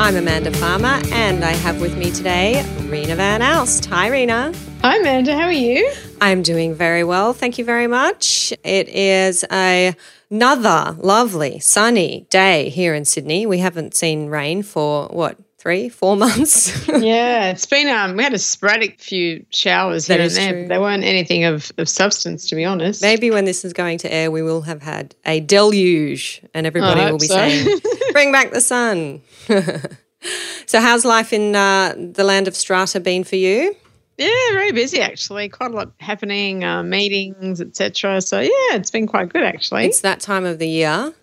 I'm Amanda Farmer, and I have with me today Reena Van Aalst. Hi, Reena. Hi, Amanda. How are you? I'm doing very well. Thank you very much. It is a, another lovely sunny day here in Sydney. We haven't seen rain for what, three, four months? yeah, it's been, um, we had a sporadic few showers that here and there. True. They weren't anything of, of substance, to be honest. Maybe when this is going to air, we will have had a deluge and everybody will be so. saying, bring back the sun. so, how's life in uh, the land of strata been for you? Yeah, very busy actually. Quite a lot happening, uh, meetings, etc. So yeah, it's been quite good actually. It's that time of the year.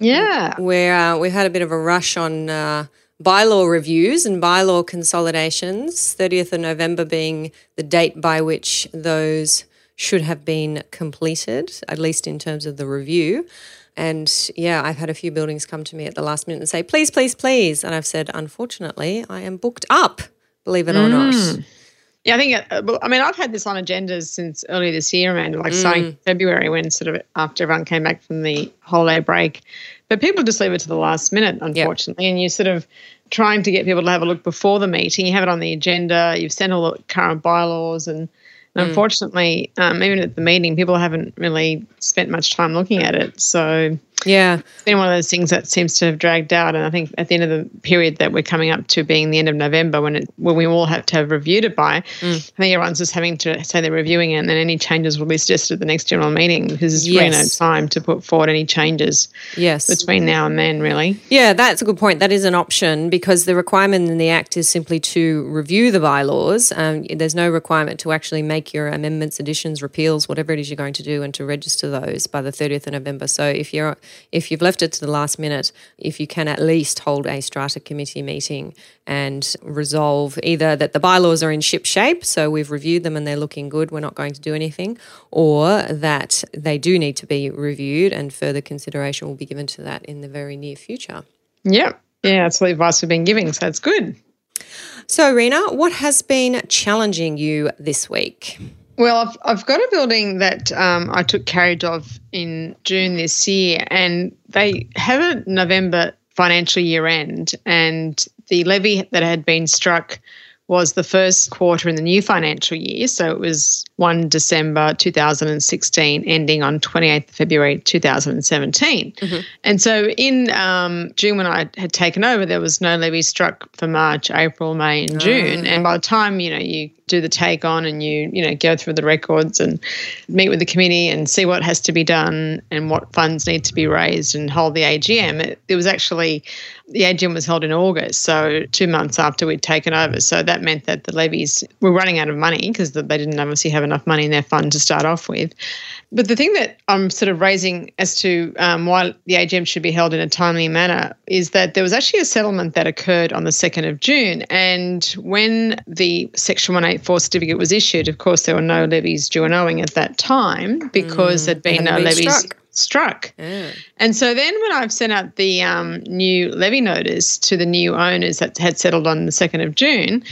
Yeah, where uh, we've had a bit of a rush on uh, bylaw reviews and bylaw consolidations. Thirtieth of November being the date by which those should have been completed, at least in terms of the review. And yeah, I've had a few buildings come to me at the last minute and say, please, please, please. And I've said, unfortunately, I am booked up, believe it or mm. not. Yeah, I think, uh, I mean, I've had this on agendas since earlier this year, Amanda, like mm. starting February when sort of after everyone came back from the holiday break. But people just leave it to the last minute, unfortunately. Yep. And you sort of trying to get people to have a look before the meeting. You have it on the agenda, you've sent all the current bylaws and Mm. Unfortunately, um, even at the meeting, people haven't really spent much time looking at it. So yeah, it's been one of those things that seems to have dragged out. And I think at the end of the period that we're coming up to, being the end of November, when it when we all have to have reviewed it by, mm. I think everyone's just having to say they're reviewing it, and then any changes will be suggested at the next general meeting because there's yes. really no time to put forward any changes. Yes, between now and then, really. Yeah, that's a good point. That is an option because the requirement in the Act is simply to review the bylaws. Um, there's no requirement to actually make your amendments, additions, repeals, whatever it is you're going to do, and to register those by the 30th of November. So if you're if you've left it to the last minute, if you can at least hold a strata committee meeting and resolve either that the bylaws are in ship shape, so we've reviewed them and they're looking good, we're not going to do anything, or that they do need to be reviewed and further consideration will be given to that in the very near future. Yep. Yeah, that's the advice we've been giving, so it's good. So, Reena, what has been challenging you this week? Well, I've, I've got a building that um, I took carriage of in June this year, and they have a November financial year end, and the levy that had been struck was the first quarter in the new financial year. So it was 1 December 2016, ending on 28th February 2017. Mm-hmm. And so in um, June, when I had taken over, there was no levy struck for March, April, May, and June. Oh. And by the time, you know, you do the take on and you you know go through the records and meet with the committee and see what has to be done and what funds need to be raised and hold the AGM. It, it was actually the AGM was held in August, so two months after we'd taken over. So that meant that the levies were running out of money because they didn't obviously have enough money in their fund to start off with. But the thing that I'm sort of raising as to um, why the AGM should be held in a timely manner is that there was actually a settlement that occurred on the 2nd of June. And when the Section 184 certificate was issued, of course, there were no levies due and owing at that time because mm, there'd been no levies. Struck struck. Yeah. And so then when I've sent out the um, new levy notice to the new owners that had settled on the 2nd of June,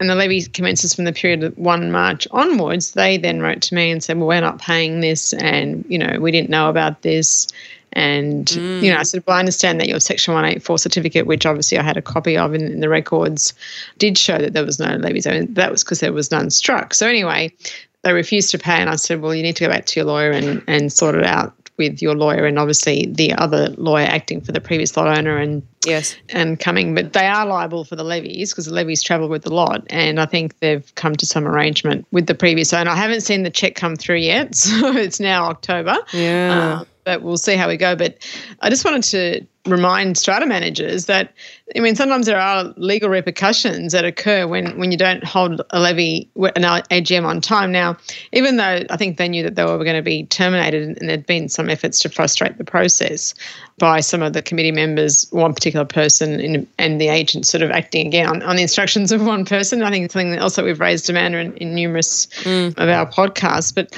and the levy commences from the period of 1 March onwards, they then wrote to me and said, well, we're not paying this and, you know, we didn't know about this. And, mm. you know, I said, well, I understand that your Section 184 certificate, which obviously I had a copy of in, in the records, did show that there was no levy. So that was because there was none struck. So anyway, they refused to pay. And I said, well, you need to go back to your lawyer and, and sort it out with your lawyer and obviously the other lawyer acting for the previous lot owner and yes. and coming but they are liable for the levies because the levies travel with the lot. And i think they've come to some arrangement with the previous owner. I haven't seen the check come through yet so it's now october. Yeah. Uh, but we'll see how we go. But i just wanted to remind strata managers that I mean sometimes there are legal repercussions that occur when when you don't hold a levy an AGM on time. Now, even though I think they knew that they were going to be terminated and there'd been some efforts to frustrate the process by some of the committee members, one particular person in, and the agent sort of acting again on, on the instructions of one person. I think it's something else that we've raised, Amanda, in, in numerous mm. of our podcasts. But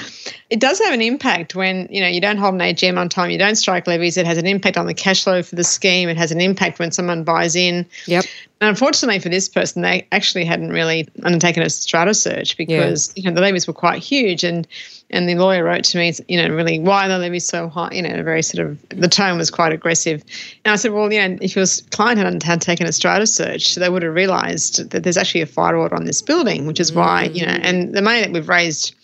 it does have an impact when you know you don't hold an AGM on time, you don't strike levies. It has an impact on the cash flow for the scheme. It has an impact when someone buys in. Yep. And unfortunately for this person, they actually hadn't really undertaken a strata search because yeah. you know the levies were quite huge, and and the lawyer wrote to me, you know, really why are the levies so high? You know, a very sort of the tone was quite aggressive, and I said, well, you know, if your client had, had taken a strata search, they would have realised that there's actually a fire order on this building, which is mm. why you know, and the money that we've raised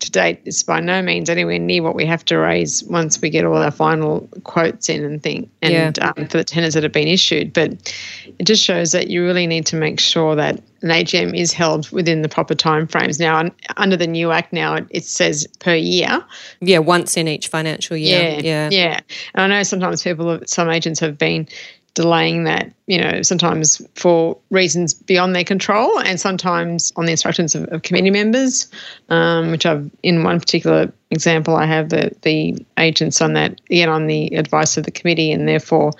to date is by no means anywhere near what we have to raise once we get all our final quotes in and think and yeah. um, for the tenders that have been issued. But it just shows that you really need to make sure that an AGM is held within the proper timeframes. Now, under the new act, now it, it, says per year. Yeah, once in each financial year. Yeah, yeah, yeah. And I know sometimes people, some agents have been delaying that, you know, sometimes for reasons beyond their control and sometimes on the instructions of, of committee members, um, which I've, in one particular example, I have the, the agents on that, again, on the advice of the committee, and therefore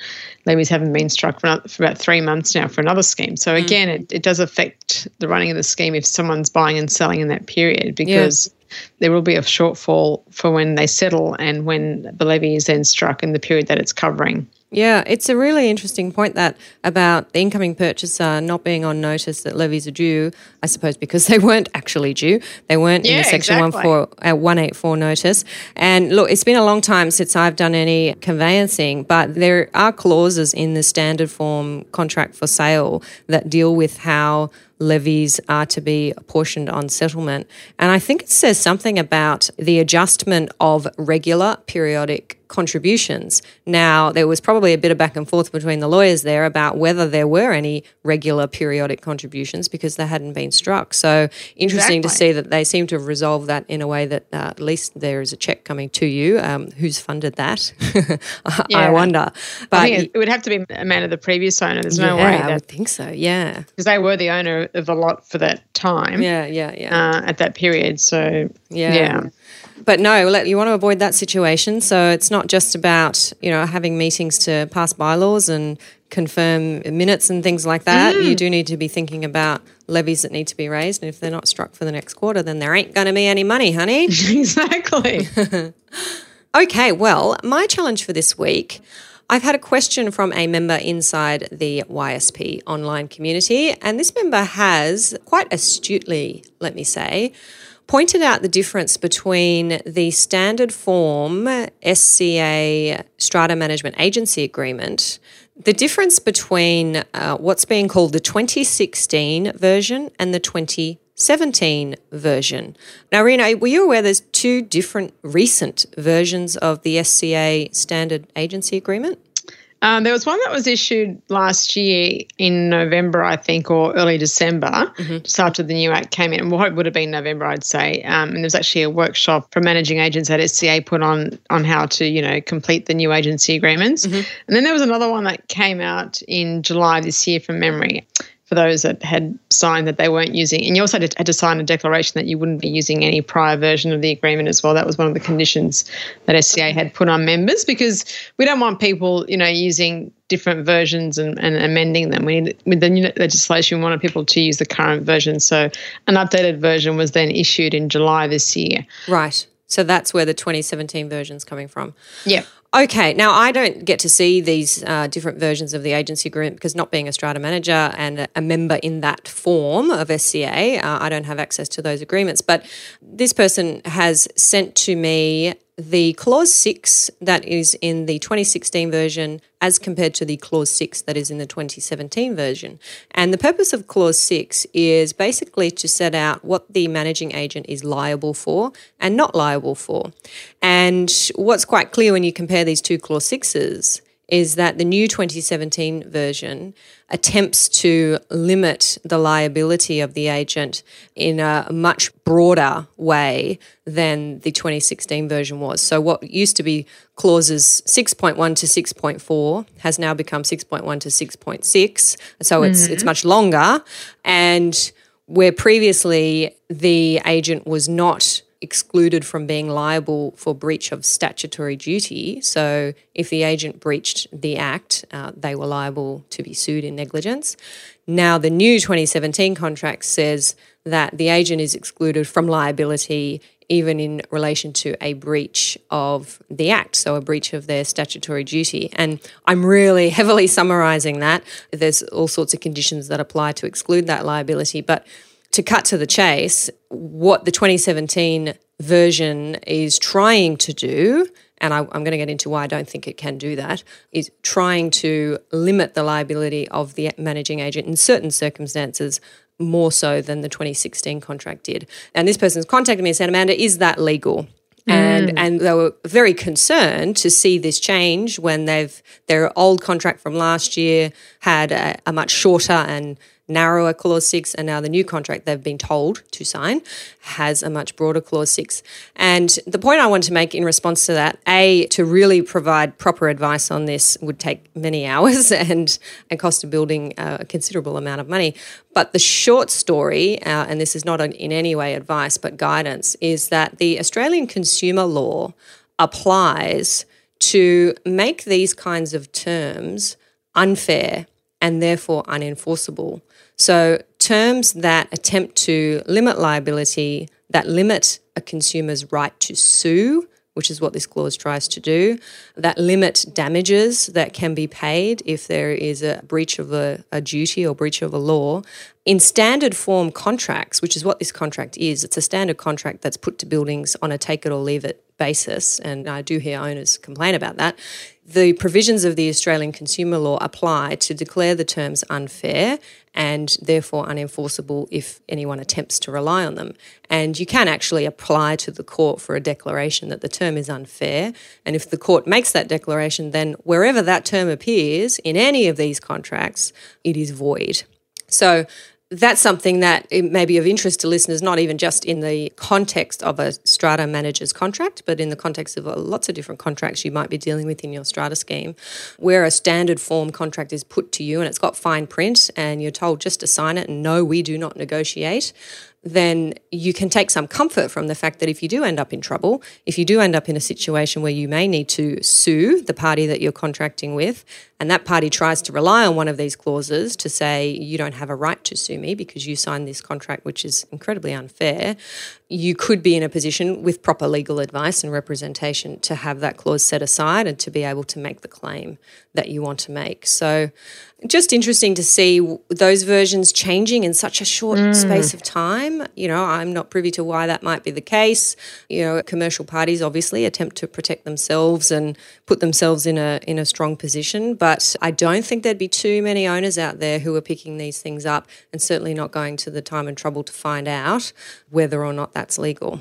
levies haven't been struck for, for about three months now for another scheme. So mm. again, it, it does affect the running of the scheme if someone's buying and selling in that period because there will be a shortfall for when they settle and when the levy is then struck in the period that it's covering. Yeah, it's a really interesting point that about the incoming purchaser not being on notice that levies are due, I suppose because they weren't actually due. They weren't yeah, in the Section exactly. 14, uh, 184 notice. And look, it's been a long time since I've done any conveyancing, but there are clauses in the standard form contract for sale that deal with how levies are to be apportioned on settlement. And I think it says something about the adjustment of regular periodic contributions. Now, there was probably a bit of back and forth between the lawyers there about whether there were any regular periodic contributions because they hadn't been struck. So, interesting exactly. to see that they seem to have resolved that in a way that uh, at least there is a check coming to you. Um, who's funded that? yeah. I wonder. But I think it would have to be a man of the previous owner. There's no yeah, way. I would think so, yeah. Because they were the owner of a lot for that time. Yeah, yeah, yeah. Uh, at that period. So, yeah. yeah. But no, you want to avoid that situation. So it's not just about, you know, having meetings to pass bylaws and confirm minutes and things like that. Mm. You do need to be thinking about levies that need to be raised. And if they're not struck for the next quarter, then there ain't going to be any money, honey. exactly. okay, well, my challenge for this week I've had a question from a member inside the YSP online community, and this member has quite astutely, let me say, pointed out the difference between the standard form SCA Strata Management Agency Agreement, the difference between uh, what's being called the 2016 version and the 2017 version. Now, Reena, were you aware there's two different recent versions of the SCA Standard Agency Agreement? Um, there was one that was issued last year in November, I think, or early December, mm-hmm. just after the new act came in. Well, it would have been November, I'd say. Um, and there was actually a workshop for managing agents at SCA put on on how to, you know, complete the new agency agreements. Mm-hmm. And then there was another one that came out in July this year from memory for those that had signed that they weren't using. And you also had to sign a declaration that you wouldn't be using any prior version of the agreement as well. That was one of the conditions that SCA had put on members because we don't want people, you know, using different versions and, and amending them. We need, with the new legislation, we wanted people to use the current version. So an updated version was then issued in July this year. Right. So that's where the 2017 version is coming from. Yeah. Okay, now I don't get to see these uh, different versions of the agency agreement because not being a strata manager and a member in that form of SCA, uh, I don't have access to those agreements. But this person has sent to me the clause 6 that is in the 2016 version as compared to the clause 6 that is in the 2017 version. And the purpose of clause 6 is basically to set out what the managing agent is liable for and not liable for. And what's quite clear when you compare these two clause 6s is that the new 2017 version attempts to limit the liability of the agent in a much broader way than the 2016 version was. So, what used to be clauses 6.1 to 6.4 has now become 6.1 to 6.6. So, it's, mm-hmm. it's much longer. And where previously the agent was not excluded from being liable for breach of statutory duty. So, if the agent breached the Act, uh, they were liable to be sued in negligence. Now, the new 2017 contract says that the agent is excluded from liability even in relation to a breach of the Act, so a breach of their statutory duty. And I'm really heavily summarising that. There's all sorts of conditions that apply to exclude that liability. But to cut to the chase, what the 2017 version is trying to do, and I, am going to get into why I don't think it can do that, is trying to limit the liability of the managing agent in certain circumstances more so than the 2016 contract did. And this person's contacted me and said, Amanda, is that legal? And, mm. and they were very concerned to see this change when they've their old contract from last year had a, a much shorter and narrower clause six, and now the new contract they've been told to sign has a much broader clause six. And the point I want to make in response to that, A, to really provide proper advice on this would take many hours and, and cost a building a considerable amount of money. But the short story, uh, and this is not in any way advice but guidance, is that the Australian consumer law applies to make these kinds of terms unfair and therefore unenforceable. So, terms that attempt to limit liability, that limit a consumer's right to sue, which is what this clause tries to do, that limit damages that can be paid if there is a breach of a, a, duty or breach of a law. In standard form contracts, which is what this contract is, it's a standard contract that's put to buildings on a take it or leave it basis, and I do hear owners complain about that the provisions of the Australian consumer law apply to declare the terms unfair and therefore unenforceable if anyone attempts to rely on them. And you can actually apply to the court for a declaration that the term is unfair. And if the court makes that declaration, then wherever that term appears in any of these contracts, it is void. So that's something that may be of interest to listeners, not even just in the context of a strata manager's contract, but in the context of uh, lots of different contracts you might be dealing with in your strata scheme, where a standard form contract is put to you and it's got fine print and you're told just to sign it and no, we do not negotiate then you can take some comfort from the fact that if you do end up in trouble, if you do end up in a situation where you may need to sue the party that you're contracting with, and that party tries to rely on one of these clauses to say, you don't have a right to sue me because you signed this contract, which is incredibly unfair, you could be in a position with proper legal advice and representation to have that clause set aside and to be able to make the claim that you want to make. So, just interesting to see those versions changing in such a short mm. space of time. You know, I'm not privy to why that might be the case. You know, commercial parties obviously attempt to protect themselves and put themselves in a in a strong position, but I don't think there'd be too many owners out there who are picking these things up and certainly not going to the time and trouble to find out whether or not that's legal.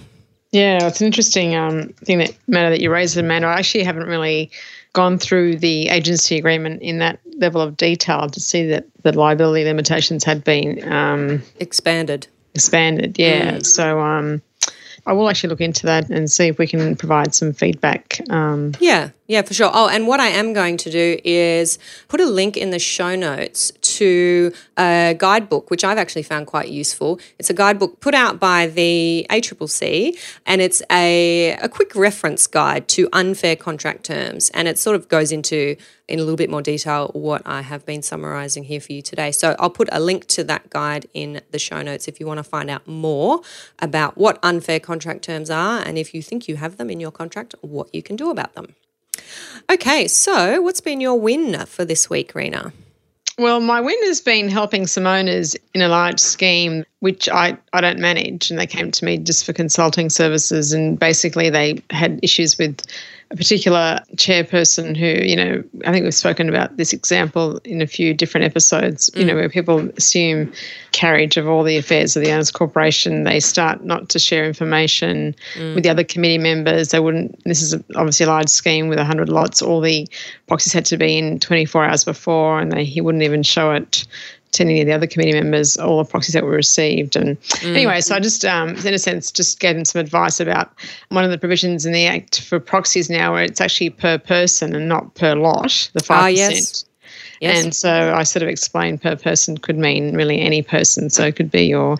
Yeah, it's an interesting um, thing that matter that you raised, Amanda. I actually haven't really gone through the agency agreement in that level of detail to see that the liability limitations had been um, expanded. Expanded, yeah. Mm. So um, I will actually look into that and see if we can provide some feedback. Um, yeah, yeah, for sure. Oh, and what I am going to do is put a link in the show notes to a guidebook, which I've actually found quite useful. It's a guidebook put out by the ACCC, and it's a, a quick reference guide to unfair contract terms. And it sort of goes into in a little bit more detail what I have been summarizing here for you today. So I'll put a link to that guide in the show notes if you want to find out more about what unfair contract terms are and if you think you have them in your contract, what you can do about them. Okay, so what's been your win for this week, Reena? Well, my win has been helping some owners in a large scheme, which I, I don't manage. And they came to me just for consulting services. And basically, they had issues with a particular chairperson who, you know, I think we've spoken about this example in a few different episodes, you know, mm. where people assume carriage of all the affairs of the owners corporation. They start not to share information mm. with the other committee members. They wouldn't, this is obviously a large scheme with 100 lots. All the boxes had to be in 24 hours before, and they, he wouldn't even show it to any of the other committee members all the proxies that were received. And anyway, so I just, um, in a sense, just gave them some advice about one of the provisions in the Act for proxies now, where it's actually per person and not per lot, the 5%. Ah, yes. Yes. And so I sort of explained per person could mean really any person. So it could be your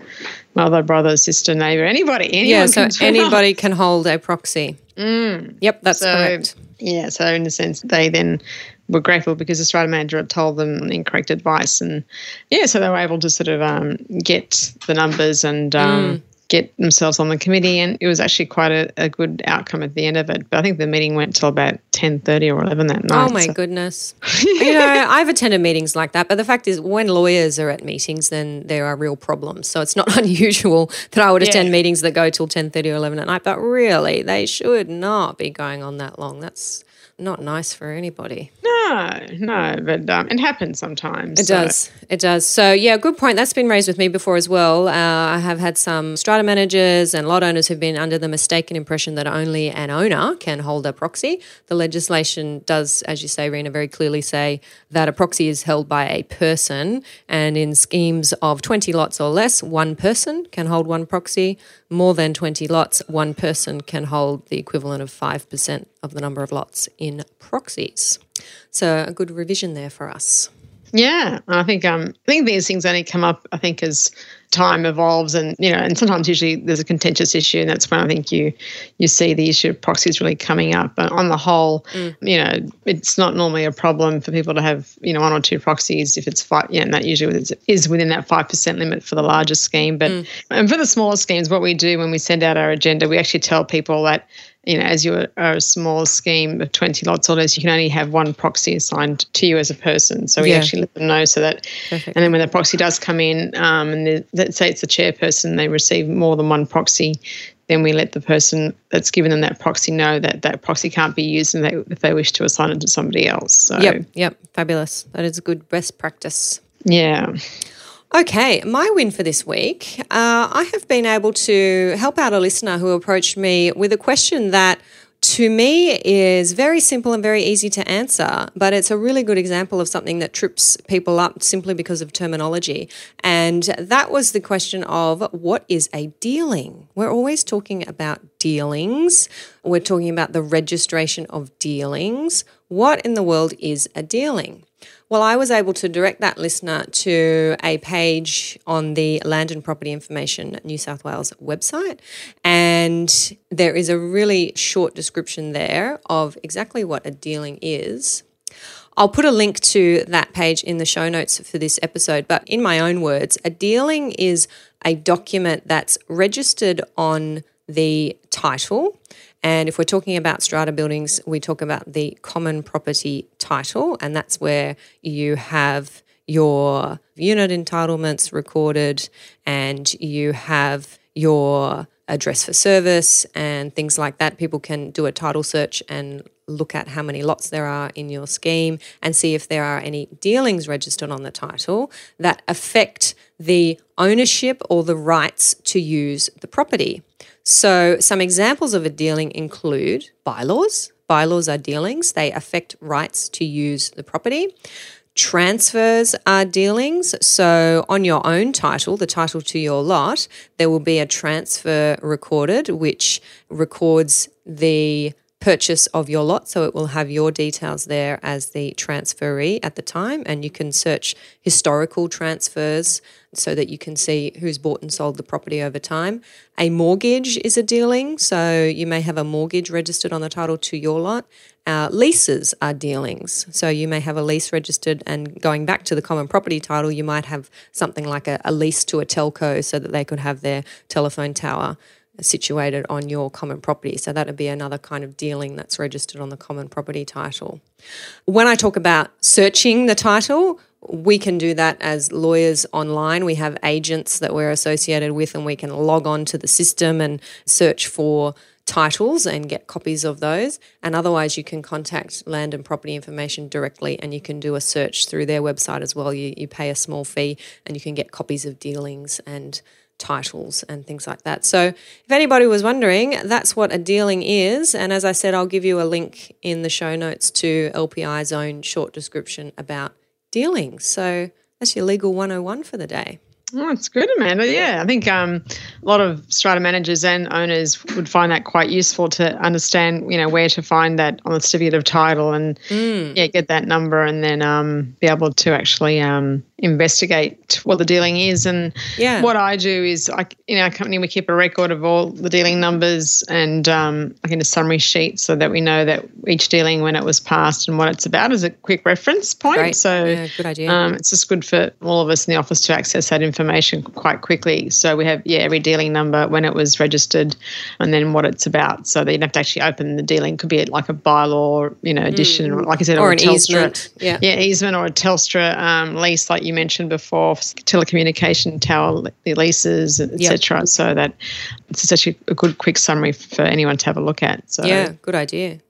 mother, brother, sister, neighbour, anybody. Yeah, so can anybody can hold a proxy. Yep, that's So, correct. Yeah, so in a sense, they then were grateful because the strata manager had told them incorrect advice, and yeah, so they were able to sort of um, get the numbers and um, get themselves on the committee, and it was actually quite a, a good outcome at the end of it. But I think the meeting went till about ten thirty or eleven that night. Oh my so- goodness. you know, I've attended meetings like that, but the fact is when lawyers are at meetings then there are real problems. So it's not unusual that I would attend meetings that go till 10:30 or 11 at night, but really they should not be going on that long. That's not nice for anybody. No, no, but um, it happens sometimes. It so- does. It does. So, yeah, good point. That's been raised with me before as well. Uh, I have had some strata managers and lot owners who've been under the mistaken impression that only an owner can hold a proxy. The legislation does, as you say, Reena, very clearly say that a proxy is held by a person. And in schemes of 20 lots or less, one person can hold one proxy. More than 20 lots, one person can hold the equivalent of 5% of the number of lots in proxies. So, a good revision there for us. Yeah, I think um, I think these things only come up. I think as time evolves, and you know, and sometimes usually there's a contentious issue, and that's when I think you you see the issue of proxies really coming up. But on the whole, you know, it's not normally a problem for people to have you know one or two proxies if it's five. Yeah, and that usually is- is within that five percent limit for the larger scheme. But and for the smaller schemes, what we do when we send out our agenda, we actually tell people that you know, as you are a small scheme of 20 lots or less, you can only have one proxy assigned to you as a person. So we Yeah. actually let them know so that, Perfect. and then when the proxy does come in, um, and say it's the chairperson, they receive more than one proxy, then we let the person that's given them that proxy know that that proxy can't be used and they, if they wish to assign it to somebody else. So, Yep, yep, fabulous. That is a good best practice. yeah. Okay, my win for this week. Uh, I have been able to help out a listener who approached me with a question that to me is very simple and very easy to answer, but it's a really good example of something that trips people up simply because of terminology. And that was the question of what is a dealing? We're always talking about dealings, we're talking about the registration of dealings. What in the world is a dealing? Well, I was able to direct that listener to a page on the Land and Property Information New South Wales website. And there is a really short description there of exactly what a dealing is. I'll put a link to that page in the show notes for this episode, but in my own words, a dealing is a document that's registered on the title. And if we're talking about strata buildings, we talk about the common property title, and that's where you have your unit entitlements recorded and you have your address for service and things like that. People can do a title search and look at how many lots there are in your scheme and see if there are any dealings registered on the title that affect the ownership or the rights to use the property. So, some examples of a dealing include bylaws. Bylaws are dealings, they affect rights to use the property. Transfers are dealings. So, on your own title, the title to your lot, there will be a transfer recorded, which records the purchase of your lot. So, it will have your details there as the transferee at the time. And you can search historical transfers so that you can see who's bought and sold the property over time. A mortgage is a dealing. So, you may have a mortgage registered on the title to your lot. Uh, leases are dealings. So you may have a lease registered, and going back to the common property title, you might have something like a, a lease to a telco so that they could have their telephone tower situated on your common property. So that would be another kind of dealing that's registered on the common property title. When I talk about searching the title, we can do that as lawyers online. We have agents that we're associated with, and we can log on to the system and search for titles and get copies of those. And otherwise, you can contact Land and Property Information directly and you can do a search through their website as well. You, you pay a small fee and you can get copies of dealings and titles and things like that. So, if anybody was wondering, that's what a dealing is. And as I said, I'll give you a link in the show notes to LPI's own short description about dealing. So, that's your legal 101 for the day. Oh, it's good, Amanda. Yeah, I think um, a lot of strata managers and owners would find that quite useful to understand, you know, where to find that on the certificate of title and mm. yeah, get that number and then um, be able to actually um, investigate what the dealing is. And yeah. what I do is, I, in our company, we keep a record of all the dealing numbers and um, like in a summary sheet so that we know that each dealing when it was passed and what it's about is a quick reference point. Great. So yeah, good idea. Um, it's just good for all of us in the office to access that information quite quickly. So we have yeah every dealing number when it was registered and then what it's about. So that you don't have to actually open the dealing. It could be like a bylaw, you know, addition, mm. like I said, or, or an Telstra, easement. Yeah, yeah, easement or a Telstra um, lease, like you mentioned before, telecommunication tower leases, etc. Yep. So that it's such a, a good quick summary for anyone to have a look at. So yeah, good idea.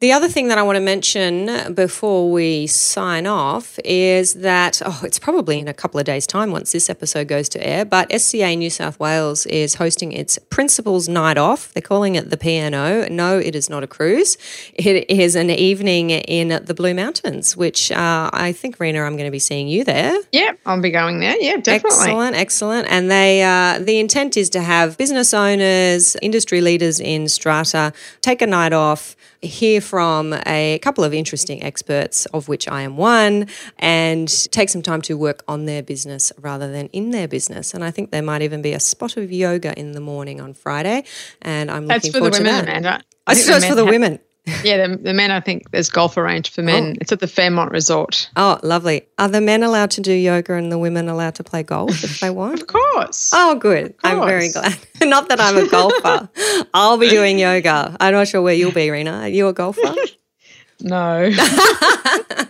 The other thing that I want to mention before we sign off is that, oh, it's probably in a couple of days' time once this episode goes to air, but SCA New South Wales is hosting its Principals Night Off. They're calling it the PNO. No, it is not a cruise. It is an evening in the Blue Mountains, which uh, I think, Reena, I'm going to be seeing you there. Yeah, I'll be going there. Yeah, definitely. Excellent, excellent. And they, uh, the intent is to have business owners, industry leaders in strata take a night off hear from a couple of interesting experts, of which I am one, and take some time to work on their business rather than in their business. And I think there might even be a spot of yoga in the morning on Friday. And I'm That's looking forward to that. Amanda. I, I suppose it's for the women yeah, the, the, men, I think there's golf arranged for men. Oh. It's at the Fairmont Resort. Oh, lovely. Are the men allowed to do yoga and the women allowed to play golf if they want? of course. Oh, good. Course. I'm very glad. Not that I'm a golfer. I'll be doing yoga. I'm not sure where you'll be, Reena. Are you a golfer? no.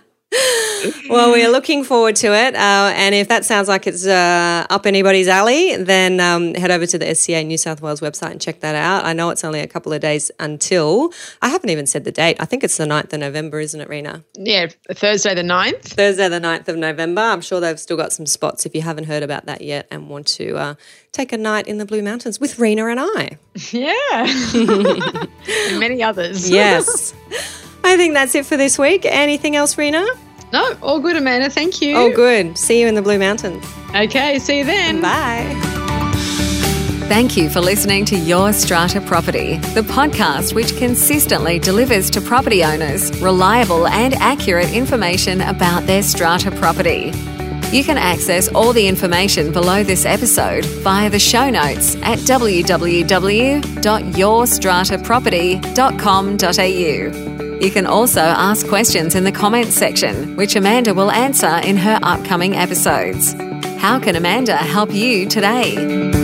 well, we're looking forward to it. Uh, and if that sounds like it's uh, up anybody's alley, then um, head over to the SCA New South Wales website and check that out. I know it's only a couple of days until, I haven't even said the date. I think it's the 9th of November, isn't it, Reena? Yeah, Thursday the 9th. Thursday the 9th of November. I'm sure they've still got some spots if you haven't heard about that yet and want to uh, take a night in the Blue Mountains with Reena and I. Yeah. and many others. yes. I think that's it for this week. Anything else, Reena? No, all good, Amanda. Thank you. All good. See you in the Blue Mountains. Okay, see you then. Bye. Thank you for listening to Your Strata Property, the podcast which consistently delivers to property owners reliable and accurate information about their strata property. You can access all the information below this episode via the show notes at www.yourstrataproperty.com.au. You can also ask questions in the comments section, which Amanda will answer in her upcoming episodes. How can Amanda help you today?